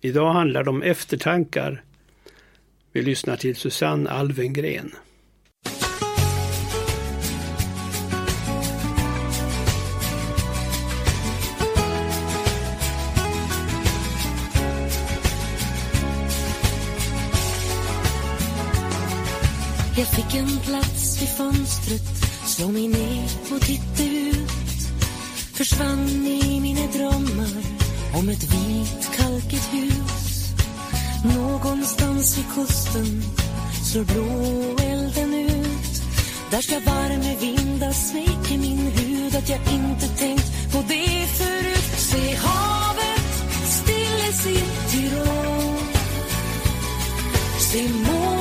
Idag handlar det om eftertankar. Vi lyssnar till Susanne Alvengren. Jag fick en plats vid fönstret, slog mig ner och tittade ut. Försvann i mina drömmar om ett vit kalkigt hus. Någonstans vid kusten slår blåelden ut. Där ska varme vindar smeka min hud att jag inte tänkt på det förut. Se havet stilla sitt i. Se månen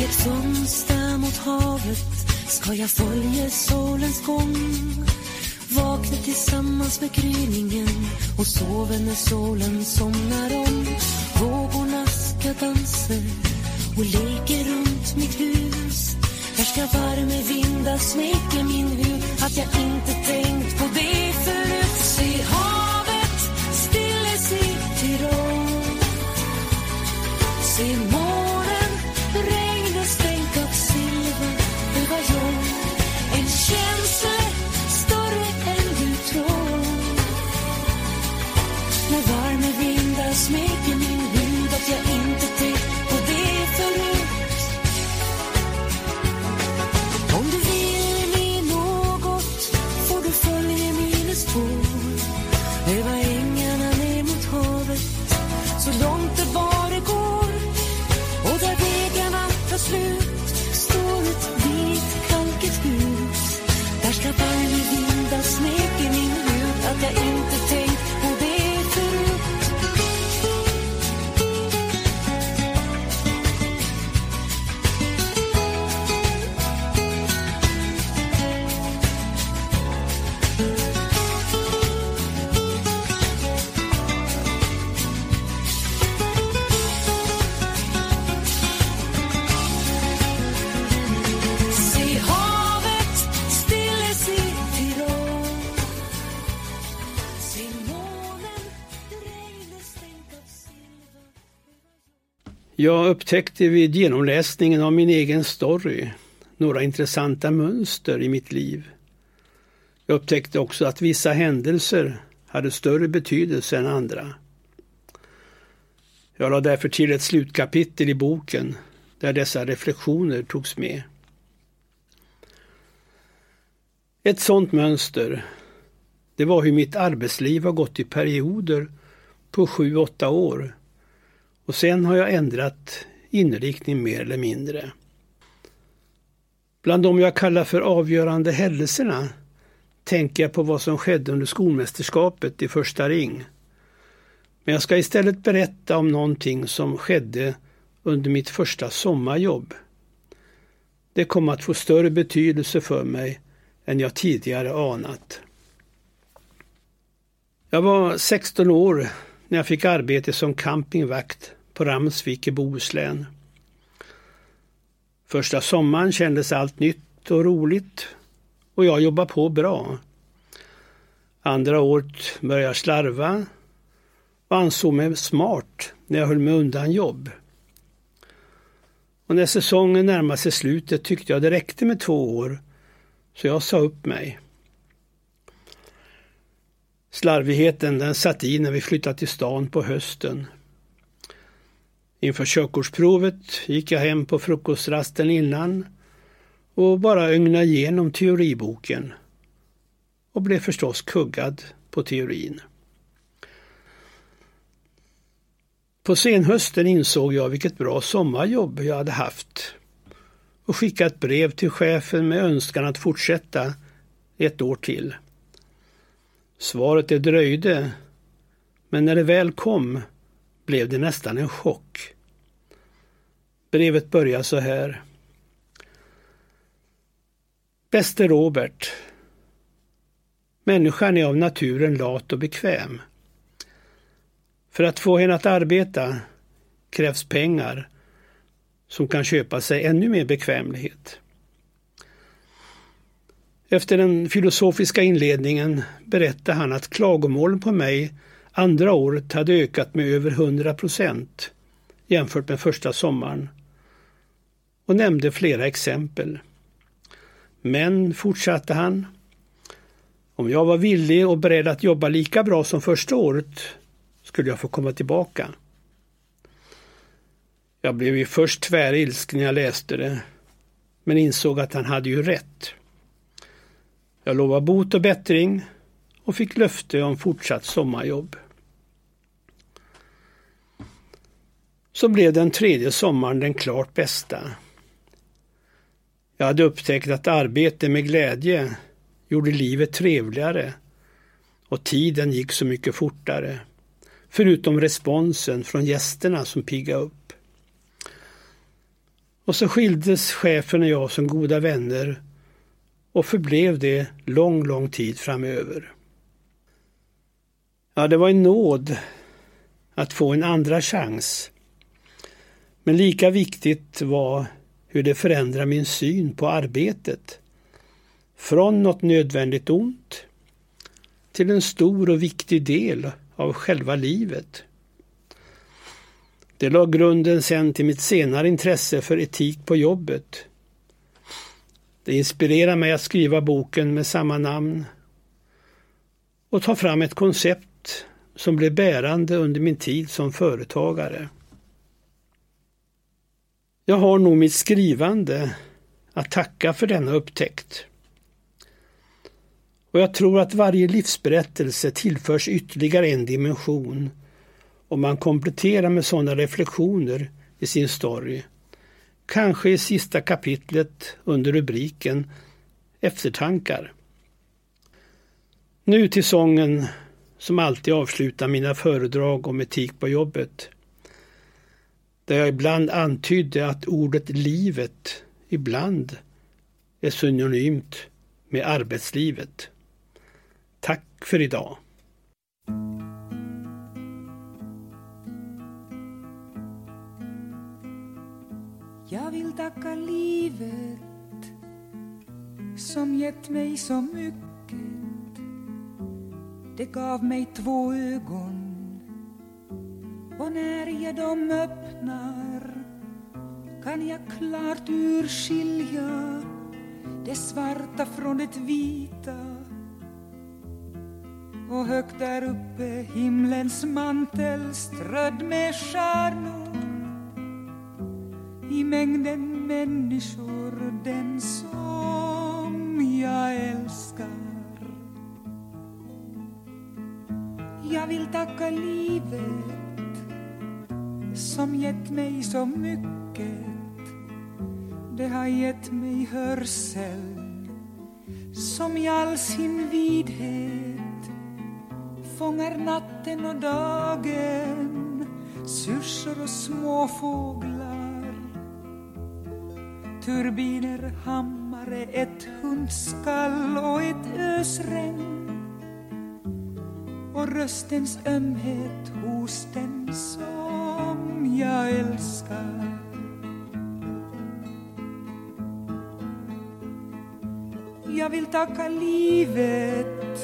I ett fönster mot havet ska jag följa solens gång. Vakna tillsammans med gryningen och sova när solen somnar om. Vågorna ska dansa och leker runt mitt hus. Här ska varma vindar smeka min hud. Att jag inte tänkt på det. Jag upptäckte vid genomläsningen av min egen story några intressanta mönster i mitt liv. Jag upptäckte också att vissa händelser hade större betydelse än andra. Jag lade därför till ett slutkapitel i boken där dessa reflektioner togs med. Ett sådant mönster, det var hur mitt arbetsliv har gått i perioder på sju, åtta år. Och sen har jag ändrat inriktning mer eller mindre. Bland de jag kallar för avgörande händelserna tänker jag på vad som skedde under skolmästerskapet i första ring. Men jag ska istället berätta om någonting som skedde under mitt första sommarjobb. Det kom att få större betydelse för mig än jag tidigare anat. Jag var 16 år när jag fick arbete som campingvakt på Ramsvik i Bohuslän. Första sommaren kändes allt nytt och roligt och jag jobbade på bra. Andra året började jag slarva och ansåg mig smart när jag höll mig undan jobb. Och när säsongen närmade sig slutet tyckte jag det räckte med två år, så jag sa upp mig. Slarvigheten den satt i när vi flyttade till stan på hösten. Inför körkortsprovet gick jag hem på frukostrasten innan och bara ögnade igenom teoriboken och blev förstås kuggad på teorin. På senhösten insåg jag vilket bra sommarjobb jag hade haft och skickade ett brev till chefen med önskan att fortsätta ett år till. Svaret det dröjde, men när det väl kom blev det nästan en chock. Brevet börjar så här. Bäste Robert. Människan är av naturen lat och bekväm. För att få henne att arbeta krävs pengar som kan köpa sig ännu mer bekvämlighet. Efter den filosofiska inledningen berättar han att klagomålen på mig andra året hade ökat med över 100 procent jämfört med första sommaren och nämnde flera exempel. Men, fortsatte han, om jag var villig och beredd att jobba lika bra som första året skulle jag få komma tillbaka. Jag blev ju först tvärilsken när jag läste det, men insåg att han hade ju rätt. Jag lovade bot och bättring och fick löfte om fortsatt sommarjobb. Så blev den tredje sommaren den klart bästa. Jag hade upptäckt att arbete med glädje gjorde livet trevligare och tiden gick så mycket fortare. Förutom responsen från gästerna som pigga upp. Och så skildes chefen och jag som goda vänner och förblev det lång, lång tid framöver. Ja, det var en nåd att få en andra chans. Men lika viktigt var hur det förändrar min syn på arbetet. Från något nödvändigt ont till en stor och viktig del av själva livet. Det la grunden sen till mitt senare intresse för etik på jobbet. Det inspirerar mig att skriva boken med samma namn och ta fram ett koncept som blev bärande under min tid som företagare. Jag har nog mitt skrivande att tacka för denna upptäckt. Och jag tror att varje livsberättelse tillförs ytterligare en dimension om man kompletterar med sådana reflektioner i sin story. Kanske i sista kapitlet under rubriken Eftertankar. Nu till sången som alltid avslutar mina föredrag om etik på jobbet där jag ibland antydde att ordet livet ibland är synonymt med arbetslivet. Tack för idag. Jag vill tacka livet som gett mig så mycket. Det gav mig två ögon och när jag dem öppnar kan jag klart urskilja det svarta från det vita. Och högt där uppe himlens mantel strödd med stjärnor. I mängden människor den som jag älskar. Jag vill tacka livet som gett mig så mycket. Det har gett mig hörsel som i all sin vidhet fångar natten och dagen syrsor och småfåglar. Turbiner, hammare, ett hundskall och ett ösregn. Och röstens ömhet hos den som som jag älskar. Jag vill tacka livet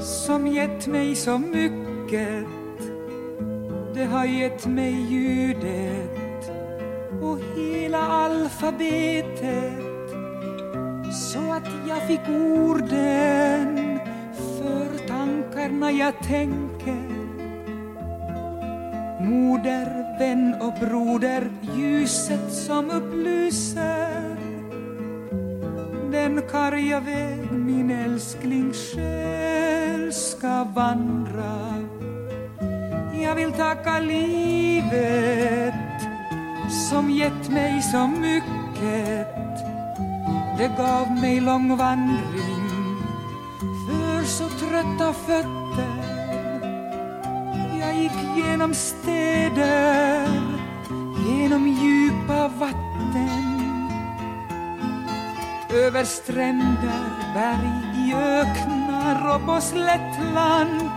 som gett mig så mycket. Det har gett mig ljudet och hela alfabetet så att jag fick orden för tankarna jag tänkte Moder, vän och broder, ljuset som upplyser. Den karga väg min älskling själ ska vandra. Jag vill tacka livet som gett mig så mycket. Det gav mig lång vandring. För så trötta fötter gick genom städer, genom djupa vatten. Över stränder, berg, i öknar och på slättland.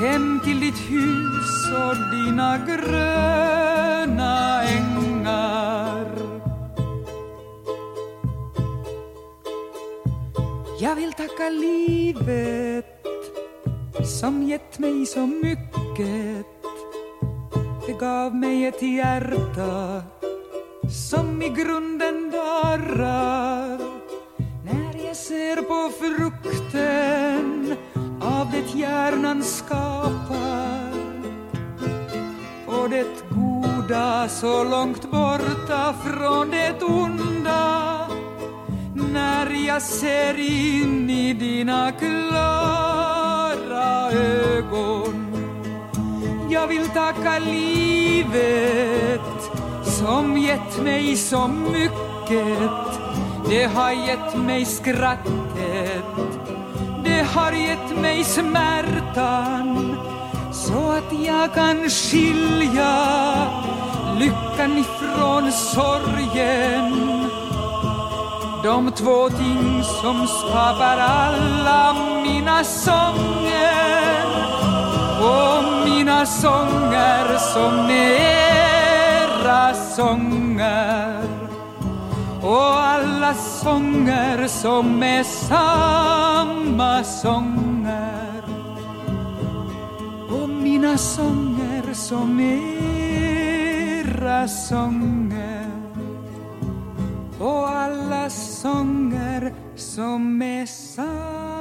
Hem till ditt hus och dina gröna ängar. Jag vill tacka livet som gett mig så mycket. Det gav mig ett hjärta som i grunden darrar när jag ser på frukten av det hjärnan skapar och det goda så långt borta från det onda. När jag ser in i dina klara ögon. Jag vill tacka livet som gett mig så mycket. Det har gett mig skrattet. Det har gett mig smärtan. Så att jag kan skilja lyckan ifrån sorgen. De två ting som skapar alla mina sånger och mina sånger som era sånger. Och alla sånger som är samma sånger. Och mina sånger som era sånger. Och alla sånger som är samma